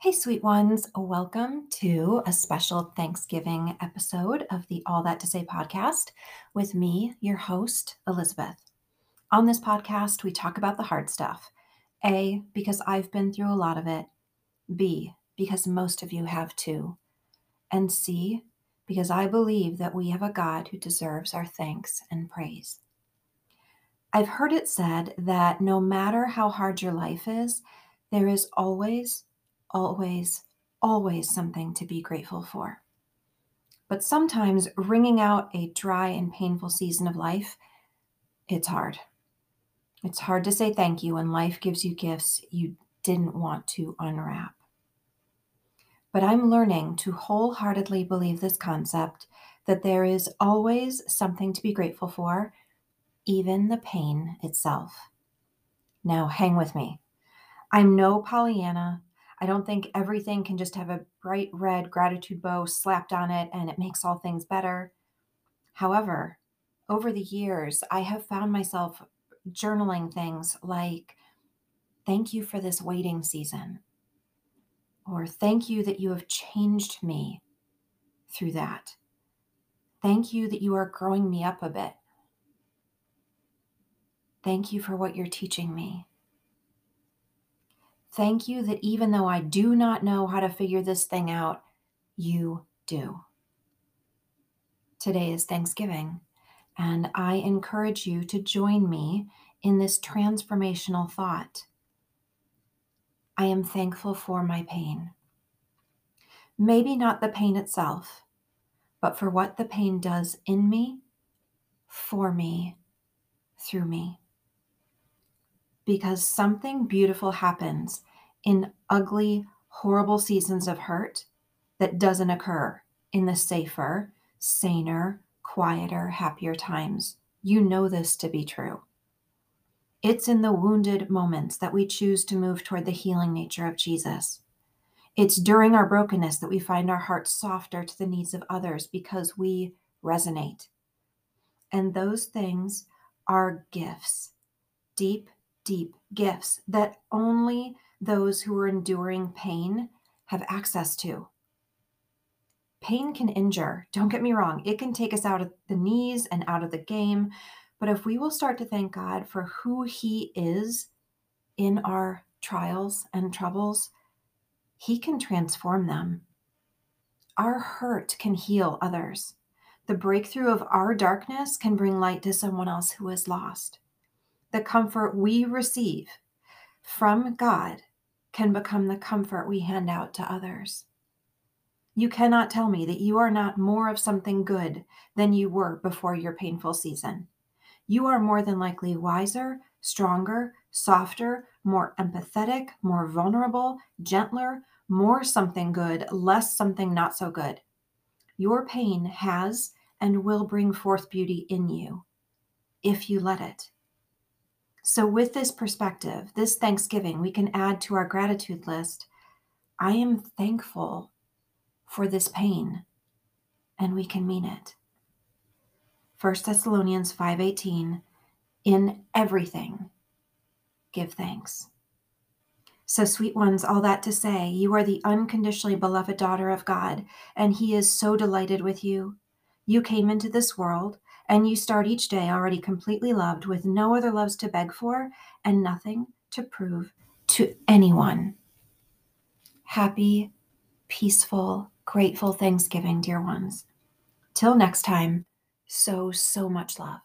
Hey, sweet ones. Welcome to a special Thanksgiving episode of the All That to Say podcast with me, your host, Elisabeth. On this podcast, we talk about the hard stuff. A, because I've been through a lot of it. B, because most of you have too. And C, because I believe that we have a God who deserves our thanks and praise. I've heard it said that no matter how hard your life is, there is always always, always something to be grateful for. But sometimes wringing out a dry and painful season of life, it's hard. It's hard to say thank you when life gives you gifts you didn't want to unwrap. But I'm learning to wholeheartedly believe this concept that there is always something to be grateful for, even the pain itself. Now, hang with me. I'm no Pollyanna, I don't think everything can just have a bright red gratitude bow slapped on it and it makes all things better. However, over the years, I have found myself journaling things like, Thank you for this waiting season, or Thank you that you have changed me through that. Thank you that you are growing me up a bit. Thank you for what you're teaching me. Thank you that even though I do not know how to figure this thing out, you do. Today is Thanksgiving, and I encourage you to join me in this transformational thought. I am thankful for my pain. Maybe not the pain itself, but for what the pain does in me, for me, through me because something beautiful happens in ugly, horrible seasons of hurt that doesn't occur in the safer, saner, quieter, happier times. You know this to be true. It's in the wounded moments that we choose to move toward the healing nature of Jesus. It's during our brokenness that we find our hearts softer to the needs of others because we resonate. And those things are gifts, deep deep gifts that only those who are enduring pain have access to. Pain can injure, don't get me wrong, it can take us out of the knees and out of the game. But if we will start to thank God for who He is in our trials and troubles, He can transform them. Our hurt can heal others. The breakthrough of our darkness can bring light to someone else who is lost the comfort we receive from God can become the comfort we hand out to others. You cannot tell me that you are not more of something good than you were before your painful season. You are more than likely wiser, stronger, softer, more empathetic, more vulnerable, gentler, more something good, less something not so good. Your pain has and will bring forth beauty in you if you let it. So, with this perspective, this Thanksgiving, we can add to our gratitude list I am thankful for this pain, and we can mean it. 1 Thessalonians 5:18 In everything give thanks. So sweet ones, all that to say, you are the unconditionally beloved daughter of God, and he is so delighted with you. You came into this world and you start each day already completely loved with no other loves to beg for and nothing to prove to anyone. Happy, peaceful, grateful Thanksgiving, dear ones. Till next time, so, so much love.